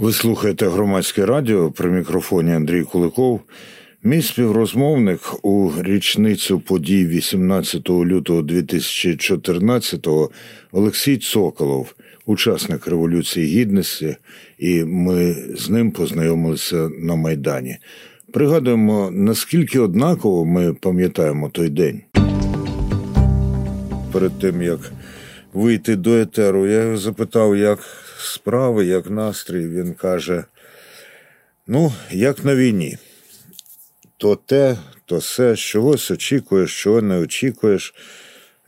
Ви слухаєте громадське радіо при мікрофоні Андрій Куликов. Мій співрозмовник у річницю подій 18 лютого 2014-го Олексій Цоколов, учасник Революції Гідності, і ми з ним познайомилися на Майдані. Пригадуємо, наскільки однаково ми пам'ятаємо той день. Перед тим як вийти до етеру, я запитав, як справи, як настрій. Він каже: ну, як на війні, то те, то все, чогось очікуєш, чого не очікуєш.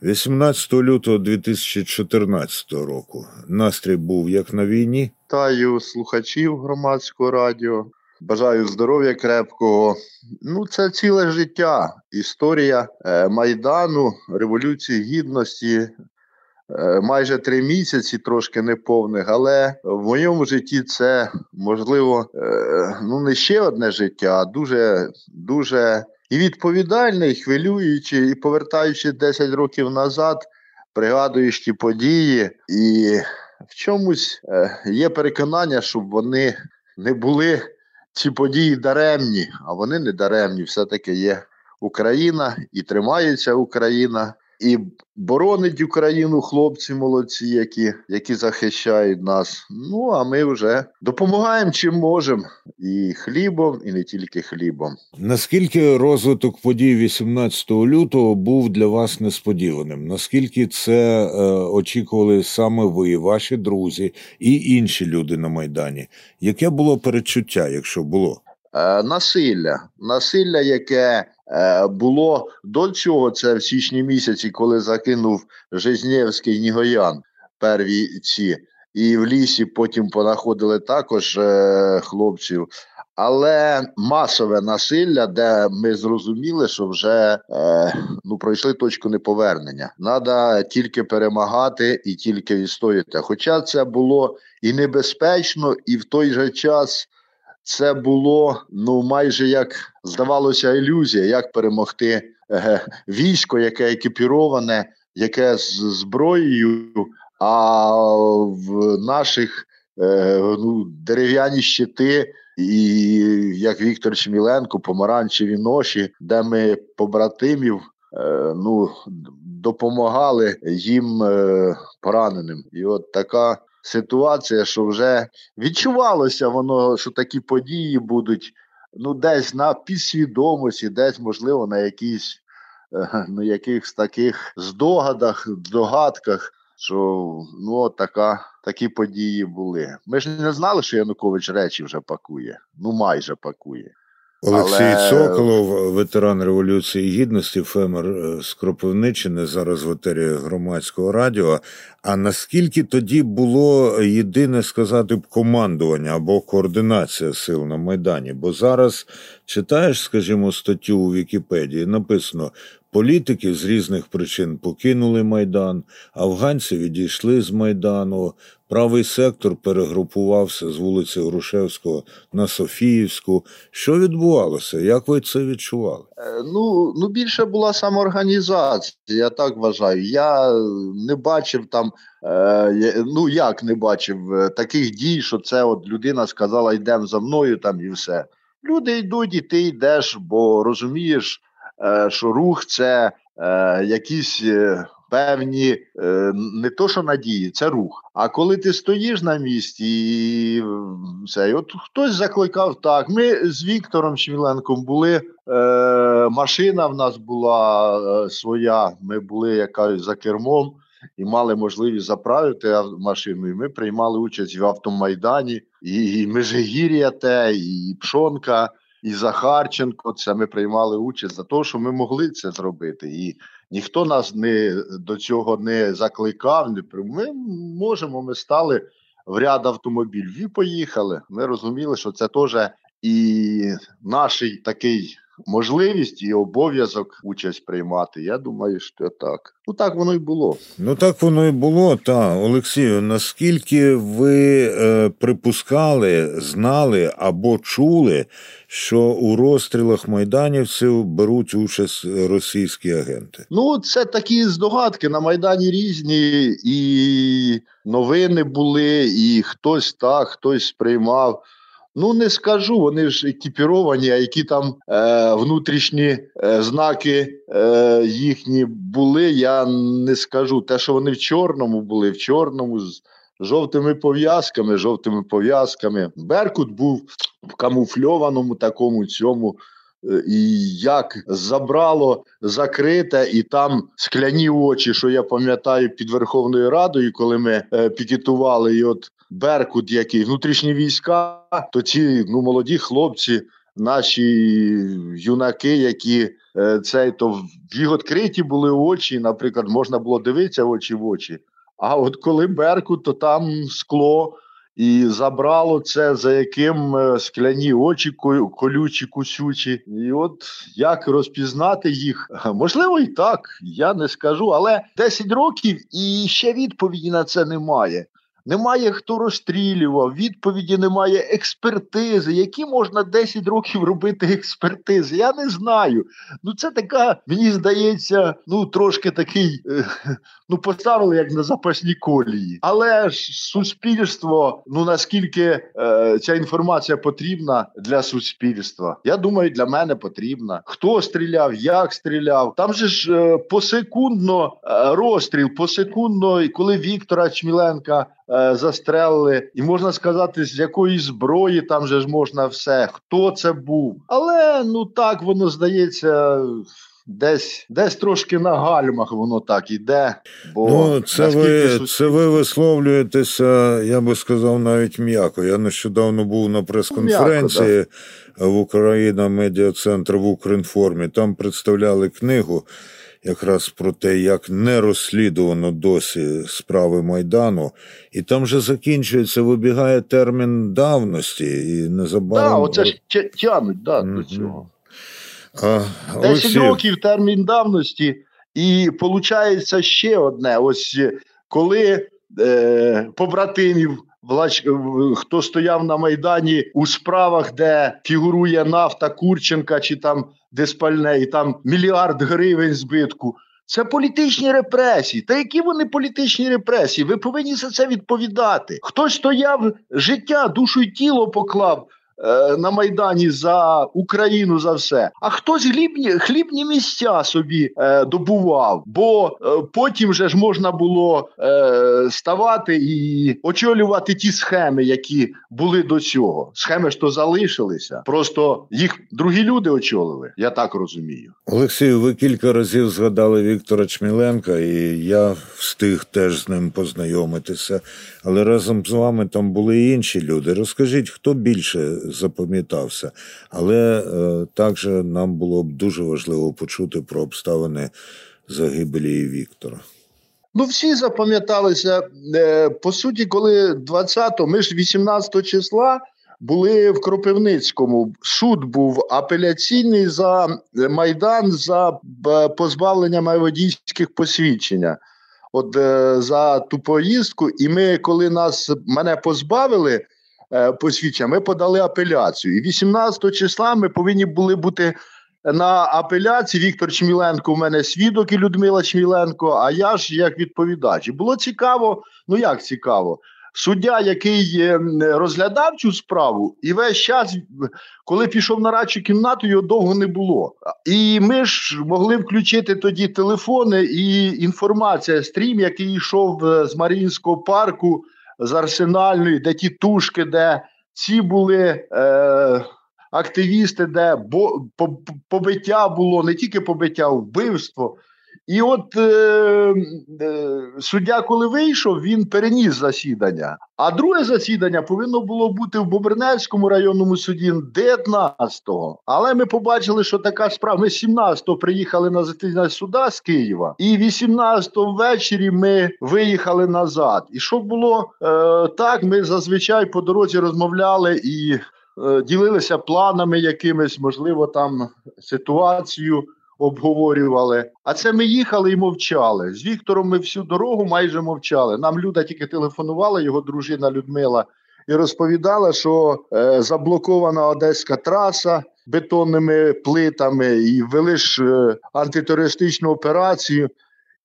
18 лютого 2014 року настрій був як на війні. Вітаю слухачів громадського радіо. Бажаю здоров'я крепкого. Ну, це ціле життя. Історія е, Майдану, Революції Гідності, майже три місяці, трошки неповних, але в моєму житті це можливо е, ну не ще одне життя, а дуже дуже і відповідальне, і хвилююче, і повертаючи 10 років назад, пригадуєш ті події, і в чомусь е, є переконання, щоб вони не були ці події даремні, а вони не даремні. Все таки є Україна і тримається Україна і боронить Україну хлопці молодці, які які захищають нас. Ну а ми вже допомагаємо чим можемо, і хлібом, і не тільки хлібом. Наскільки розвиток подій 18 лютого був для вас несподіваним? Наскільки це е, очікували саме ви, ваші друзі і інші люди на майдані? Яке було перечуття, якщо було? Е, насилля, насилля, яке було до цього, це в січні місяці, коли закинув Жизнєвський Нігоян перві ці, і в лісі потім понаходили також е, хлопців. Але масове насилля, де ми зрозуміли, що вже е, ну пройшли точку неповернення. Треба тільки перемагати і тільки відстояти. Хоча це було і небезпечно, і в той же час це було ну майже як здавалося, ілюзія, як перемогти е, військо, яке екіпіроване, яке з зброєю, а в наших е, ну, дерев'яні щити. І як Віктор Чміленко, помаранчеві ноші, де ми побратимів е, ну, допомагали їм е, пораненим. І от така ситуація, що вже відчувалося воно, що такі події будуть ну, десь на підсвідомості, десь, можливо, на якійсь е, на якихось таких здогадах, здогадках, що ну, така, такі події були. Ми ж не знали, що Янукович речі вже пакує, ну майже пакує. Олексій Але... Соколов, ветеран Революції Гідності, Фемер е, з Кропивниччини, зараз в етері громадського радіо. А наскільки тоді було єдине сказати б командування або координація сил на Майдані? Бо зараз читаєш, скажімо, статтю у Вікіпедії, написано Політики з різних причин покинули Майдан, афганці відійшли з Майдану, правий сектор перегрупувався з вулиці Грушевського на Софіївську. Що відбувалося? Як ви це відчували? Е, ну ну більше була самоорганізація, я так вважаю. Я не бачив там, е, ну як не бачив е, таких дій, що це от людина сказала, йдемо за мною там і все. Люди йдуть, і ти йдеш, бо розумієш. Е, що рух це е, якісь е, певні не то, що надії, це рух. А коли ти стоїш на місці, і це, от хтось закликав так. Ми з Віктором Шміленком були. Машина в нас була своя. Ми були якась за кермом. І мали можливість заправити машину. І ми приймали участь в автомайдані, і Межигір'я те, і Пшонка і Захарченко. Це ми приймали участь за те, що ми могли це зробити. І ніхто нас не до цього не закликав. Не Ми можемо, ми стали в ряд автомобілів і поїхали. Ми розуміли, що це теж і наш такий можливість і обов'язок участь приймати. Я думаю, що так. Ну так воно й було. Ну так воно і було. Та Олексію, наскільки ви е, припускали, знали або чули, що у розстрілах майданівців беруть участь російські агенти? Ну це такі здогадки на майдані різні, і новини були, і хтось так, хтось сприймав. Ну не скажу, вони ж екіпіровані, а які там е, внутрішні е, знаки е, їхні були, я не скажу. Те, що вони в чорному були, в чорному з жовтими пов'язками, жовтими пов'язками. Беркут був в камуфльованому такому цьому. Е, і як забрало закрите, і там скляні очі, що я пам'ятаю під Верховною Радою, коли ми е, пікетували, і от Беркут, який внутрішні війська, то ці ну молоді хлопці, наші юнаки, які е, цей то в їх відкриті були очі. Наприклад, можна було дивитися очі в очі. А от коли Беркут, то там скло. І забрало це, за яким е, скляні очі колючі, кусючі. І от як розпізнати їх? Можливо, і так, я не скажу, але 10 років і ще відповіді на це немає. Немає хто розстрілював, відповіді немає експертизи. Які можна 10 років робити експертизи? Я не знаю. Ну це така, мені здається, ну трошки такий, е, ну поставили як на запасні колії. Але ж суспільство, ну наскільки е, ця інформація потрібна для суспільства? Я думаю, для мене потрібна. Хто стріляв, як стріляв? Там же ж е, посекундно е, розстріл, посекундно, коли Віктора Чміленка. Е, застрелили, і можна сказати, з якої зброї там же ж можна все, хто це був. Але ну так воно здається. Десь десь трошки на гальмах воно так іде. Бо ну, це ви суд... це ви висловлюєтеся, я би сказав, навіть м'яко. Я нещодавно був на прес-конференції в Україна Медіа Центр в Укрінформі. Там представляли книгу якраз про те, як не розслідувано досі справи Майдану, і там же закінчується, вибігає термін давності, і незабаром. Так, оце ж тянуть да, mm-hmm. до цього. А, 10 років термін давності, і виходить ще одне: ось коли е, побратимів. Влач, хто стояв на Майдані у справах, де фігурує нафта Курченка чи там Деспальне, і там мільярд гривень збитку. Це політичні репресії. Та які вони політичні репресії? Ви повинні за це відповідати. Хтось стояв життя, душу й тіло поклав Е, на Майдані за Україну за все, а хтось хлібні хлібні місця собі е, добував, бо е, потім же ж можна було е, ставати і очолювати ті схеми, які були до цього. Схеми ж то залишилися, просто їх другі люди очолили. Я так розумію. Олексію, ви кілька разів згадали Віктора Чміленка, і я встиг теж з ним познайомитися. Але разом з вами там були і інші люди. Розкажіть, хто більше запам'ятався. Але е, також нам було б дуже важливо почути про обставини загибелі Віктора. Ну, всі запам'яталися. Е, по суті, коли 20-го, ми ж 18 числа були в Кропивницькому. Суд був апеляційний за майдан за е, позбавлення майводійських посвідчення. От за ту поїздку, і ми, коли нас мене позбавили, Е, посвідчення, ми подали апеляцію. І 18 числа ми повинні були бути на апеляції. Віктор Чміленко у мене свідок і Людмила Чміленко. А я ж як відповідач. І було цікаво, ну як цікаво. Суддя, який е, розглядав цю справу, і весь час, коли пішов на радчу кімнату, його довго не було. І ми ж могли включити тоді телефони і інформація, стрім, який йшов е, з Маріїнського парку з арсенальної, де ті тушки, де ці були е, активісти, де бо, побиття було не тільки побиття, вбивство. І от е, е, суддя, коли вийшов, він переніс засідання. А друге засідання повинно було бути в Бобернецькому районному суді 19-го. Але ми побачили, що така справа. Ми 17-го приїхали на засідання суда з Києва, і 18-го ввечері ми виїхали назад. І що було е, так, ми зазвичай по дорозі розмовляли і е, ділилися планами якимись, можливо, там ситуацію обговорювали. А це ми їхали і мовчали. З Віктором ми всю дорогу майже мовчали. Нам Люда тільки телефонувала, його дружина Людмила, і розповідала, що е, заблокована одеська траса бетонними плитами і вели ж е, антитерористичну операцію.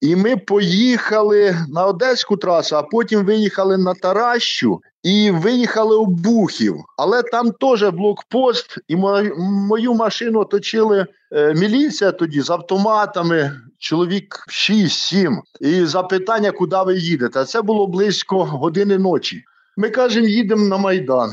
І ми поїхали на Одеську трасу, а потім виїхали на Таращу і виїхали у Бухів. Але там теж блокпост, і мою машину оточили е, міліція тоді з автоматами. Чоловік 6-7. І запитання, куди ви їдете. Це було близько години ночі. Ми кажемо, їдемо на Майдан.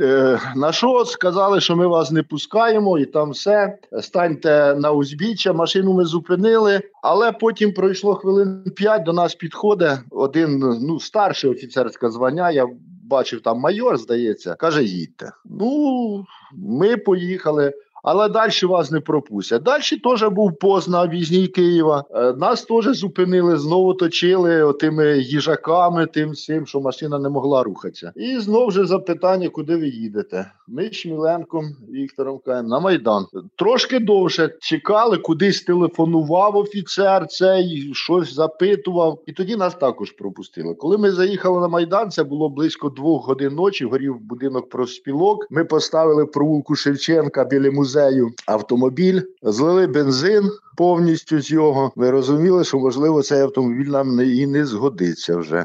Е, на що сказали, що ми вас не пускаємо, і там все. Станьте на узбіччя. Машину ми зупинили, але потім пройшло хвилин п'ять. До нас підходить один ну старший офіцерське звання. Я бачив там майор, здається, каже: їдьте. Ну ми поїхали але далі вас не пропустять. Далі теж був пост на візні Києва. Е, нас теж зупинили, знову точили тими їжаками, тим всім, що машина не могла рухатися. І знову ж запитання, куди ви їдете. Ми Шміленком Віктором кажемо, на Майдан. Трошки довше чекали, кудись телефонував офіцер, цей щось запитував, і тоді нас також пропустили. Коли ми заїхали на Майдан, це було близько двох годин ночі. Горів будинок профспілок. Ми поставили провулку Шевченка біля музею музею автомобіль, злили бензин повністю з його. Ми розуміли, що можливо цей автомобіль нам і не згодиться вже.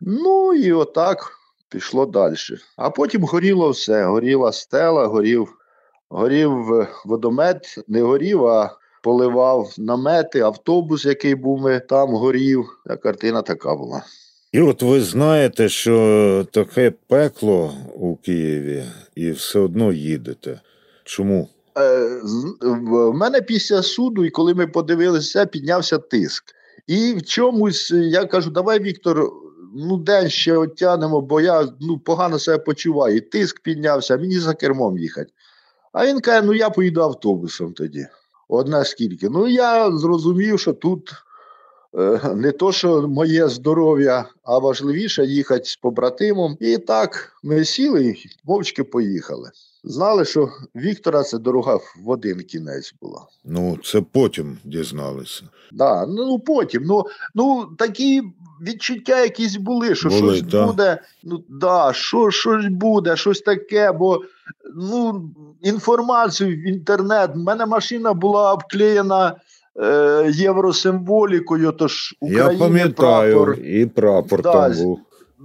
Ну і отак пішло далі. А потім горіло все. Горіла стела, горів, горів водомет, не горів, а поливав намети, автобус, який був ми там горів. А картина така була. І от ви знаєте, що таке пекло у Києві, і все одно їдете. Чому? Е, в мене після суду, і коли ми подивилися, піднявся тиск. І в чомусь я кажу: давай, Віктор, ну день ще оттянемо, бо я ну, погано себе почуваю. Тиск піднявся, мені за кермом їхати. А він каже: ну я поїду автобусом тоді. Одна скільки. Ну я зрозумів, що тут е, не то, що моє здоров'я, а важливіше їхати з побратимом. І так ми сіли і мовчки поїхали. Знали, що Віктора це дорога в один кінець була. Ну, це потім дізналися. Да, ну потім. Ну ну такі відчуття якісь були, що були, щось да. буде. Ну да, що щось буде, щось таке, бо ну, інформацію в інтернет. У мене машина була обклеєна. Е, євросимволікою, тож Україні Я пам'ятаю, прапор. і прапор да, там був.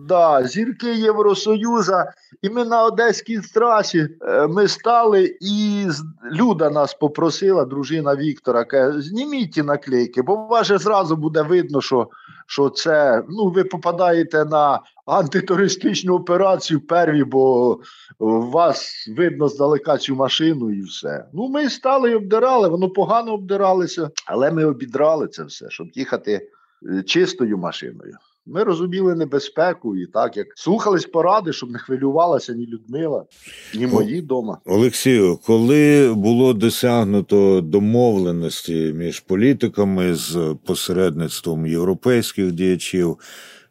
Да, зірки Євросоюзу, і ми на Одеській трасі е, ми стали, і Люда нас попросила, дружина Віктора, каже, зніміть ті наклейки, бо же зразу буде видно, що що це ну, ви попадаєте на антитерористичну операцію перві, бо вас видно здалека цю машину і все. Ну, ми стали і обдирали, воно погано обдиралося, але ми обідрали це все, щоб їхати е, чистою машиною. Ми розуміли небезпеку і так як слухались поради, щоб не хвилювалася ні Людмила, ні мої вдома. Олексію, коли було досягнуто домовленості між політиками з посередництвом європейських діячів,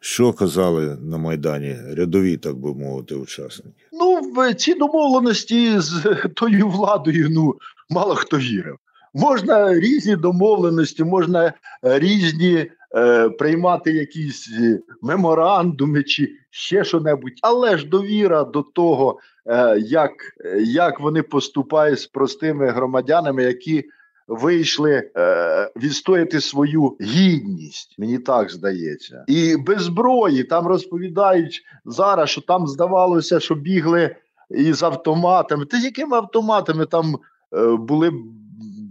що казали на Майдані рядові, так би мовити, учасники? Ну в ці домовленості з тою владою ну мало хто вірив. Можна різні домовленості, можна різні е, приймати якісь е, меморандуми чи ще що небудь, але ж довіра до того, е, як, як вони поступають з простими громадянами, які вийшли е, відстояти свою гідність, мені так здається, і без зброї там розповідають зараз, що там здавалося, що бігли із автоматами. Та з якими автоматами там е, були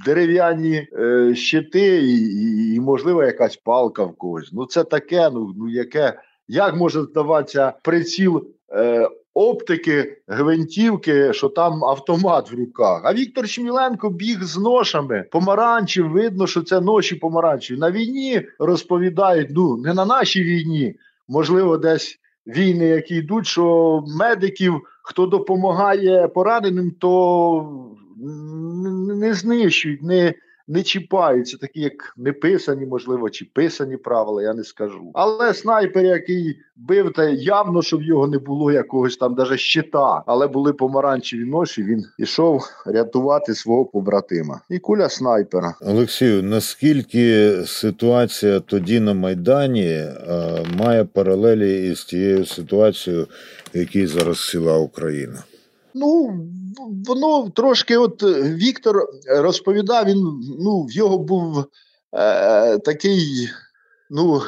дерев'яні е, щити, і, і, і, можливо, якась палка в когось. Ну, це таке, ну ну яке. Як може здаватися приціл е, оптики гвинтівки, що там автомат в руках? А Віктор Шміленко біг з ношами помаранчів. Видно, що це ноші помаранчів. На війні розповідають, ну не на нашій війні, можливо, десь війни, які йдуть, що медиків, хто допомагає пораненим, то не знищують, не не чіпаються, такі як неписані, можливо, чи писані правила, я не скажу. Але снайпер, який бив, та явно, що в його не було якогось там даже щита, але були помаранчеві ноші. Він ішов рятувати свого побратима. І куля снайпера. Олексію, наскільки ситуація тоді на Майдані е, має паралелі із тією ситуацією, в якій зараз сіла Україна? Ну, воно трошки, от Віктор розповідав, він ну, в його був е, такий, ну,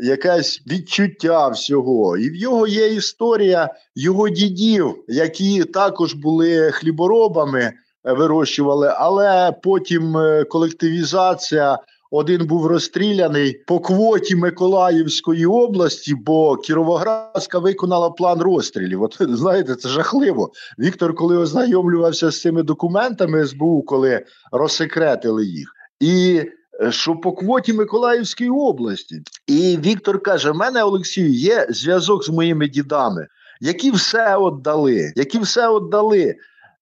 якесь відчуття всього. І в його є історія його дідів, які також були хліборобами, вирощували, але потім е, колективізація. Один був розстріляний по квоті Миколаївської області, бо Кіровоградська виконала план розстрілів. От знаєте, це жахливо. Віктор, коли ознайомлювався з цими документами СБУ, коли розсекретили їх, і е, що по квоті Миколаївської області, і Віктор каже: в мене Олексію є зв'язок з моїми дідами, які все отдали, які все отдали.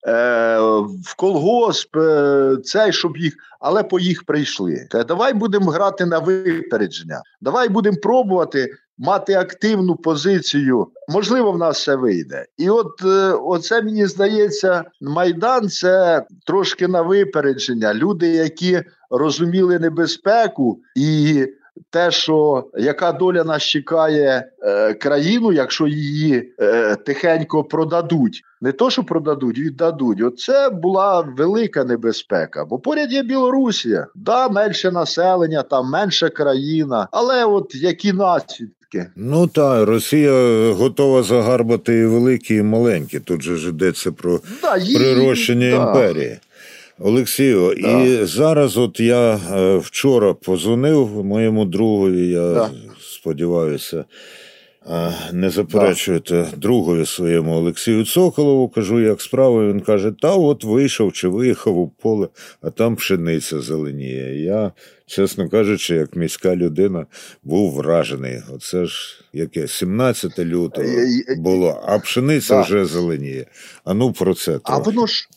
Е, в колгосп, е, цей, щоб їх, але по їх прийшли. Давай будемо грати на випередження. Давай будемо пробувати мати активну позицію. Можливо, в нас все вийде. І от е, оце мені здається, майдан це трошки на випередження. Люди, які розуміли небезпеку і те, що яка доля нас чекає е, країну, якщо її е, тихенько продадуть, не то, що продадуть, віддадуть. Оце була велика небезпека. Бо поряд є Білорусія, да, менше населення, там менша країна, але от які наслідки. Ну так, Росія готова загарбати і великі, і маленькі. Тут же ж йдеться про да, її, прирощення да. імперії. Олексію, да. і зараз, от я е, вчора позвонив моєму другові, я да. сподіваюся, е, не заперечуєте да. другові своєму Олексію Цоколову, кажу, як справа. Він каже: та от вийшов чи виїхав у поле, а там пшениця зеленіє. Я, чесно кажучи, як міська людина, був вражений. Оце ж яке 17 лютого було, а пшениця вже зеленіє. А ну про це трохи. А воно ж.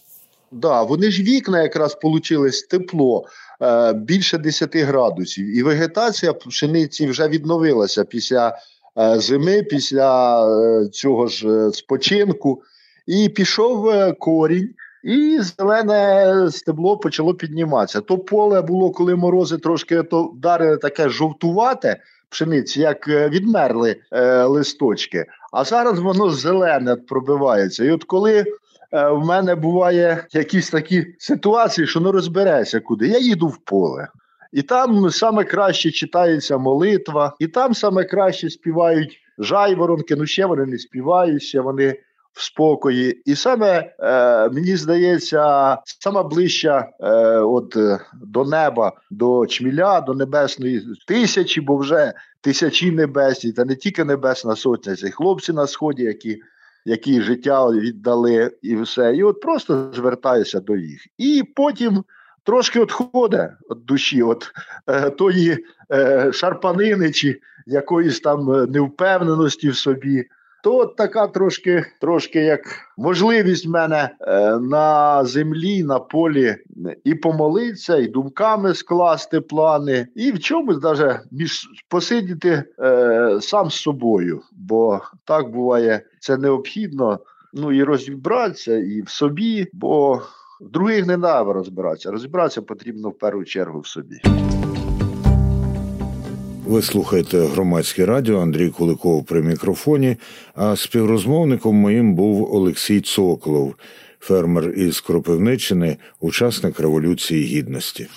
Да, вони ж вікна якраз отримали тепло е, більше 10 градусів, і вегетація пшениці вже відновилася після е, зими, після е, цього ж е, спочинку, і пішов е, корінь. І зелене стебло почало підніматися. То поле було, коли морози трошки то вдарили таке жовтувате пшениці, як е, відмерли е, листочки. А зараз воно зелене пробивається. І от коли Е, в мене буває якісь такі ситуації, що не розберешся куди. Я їду в поле. І там саме краще читається молитва, і там саме краще співають жайворонки, ну ще вони не співають, ще вони в спокої. І саме е, мені здається, сама ближча е, от, е, до неба, до чміля, до небесної тисячі, бо вже тисячі небесні, та не тільки небесна сотня, це хлопці на сході, які які життя віддали, і все. І от просто звертаюся до їх. І потім трошки відходить від душі, от е, тої е, шарпанини чи якоїсь там е, невпевненості в собі то от така трошки трошки як можливість в мене е, на землі, на полі і помолитися, і думками скласти плани, і в чомусь навіть посидіти сам з собою. Бо так буває, це необхідно. Ну і розібратися і в собі, бо других не треба розбиратися. Розібратися потрібно в першу чергу в собі. Ви слухаєте громадське радіо Андрій Куликов при мікрофоні. А співрозмовником моїм був Олексій Цоколов, фермер із Кропивниччини, учасник Революції Гідності.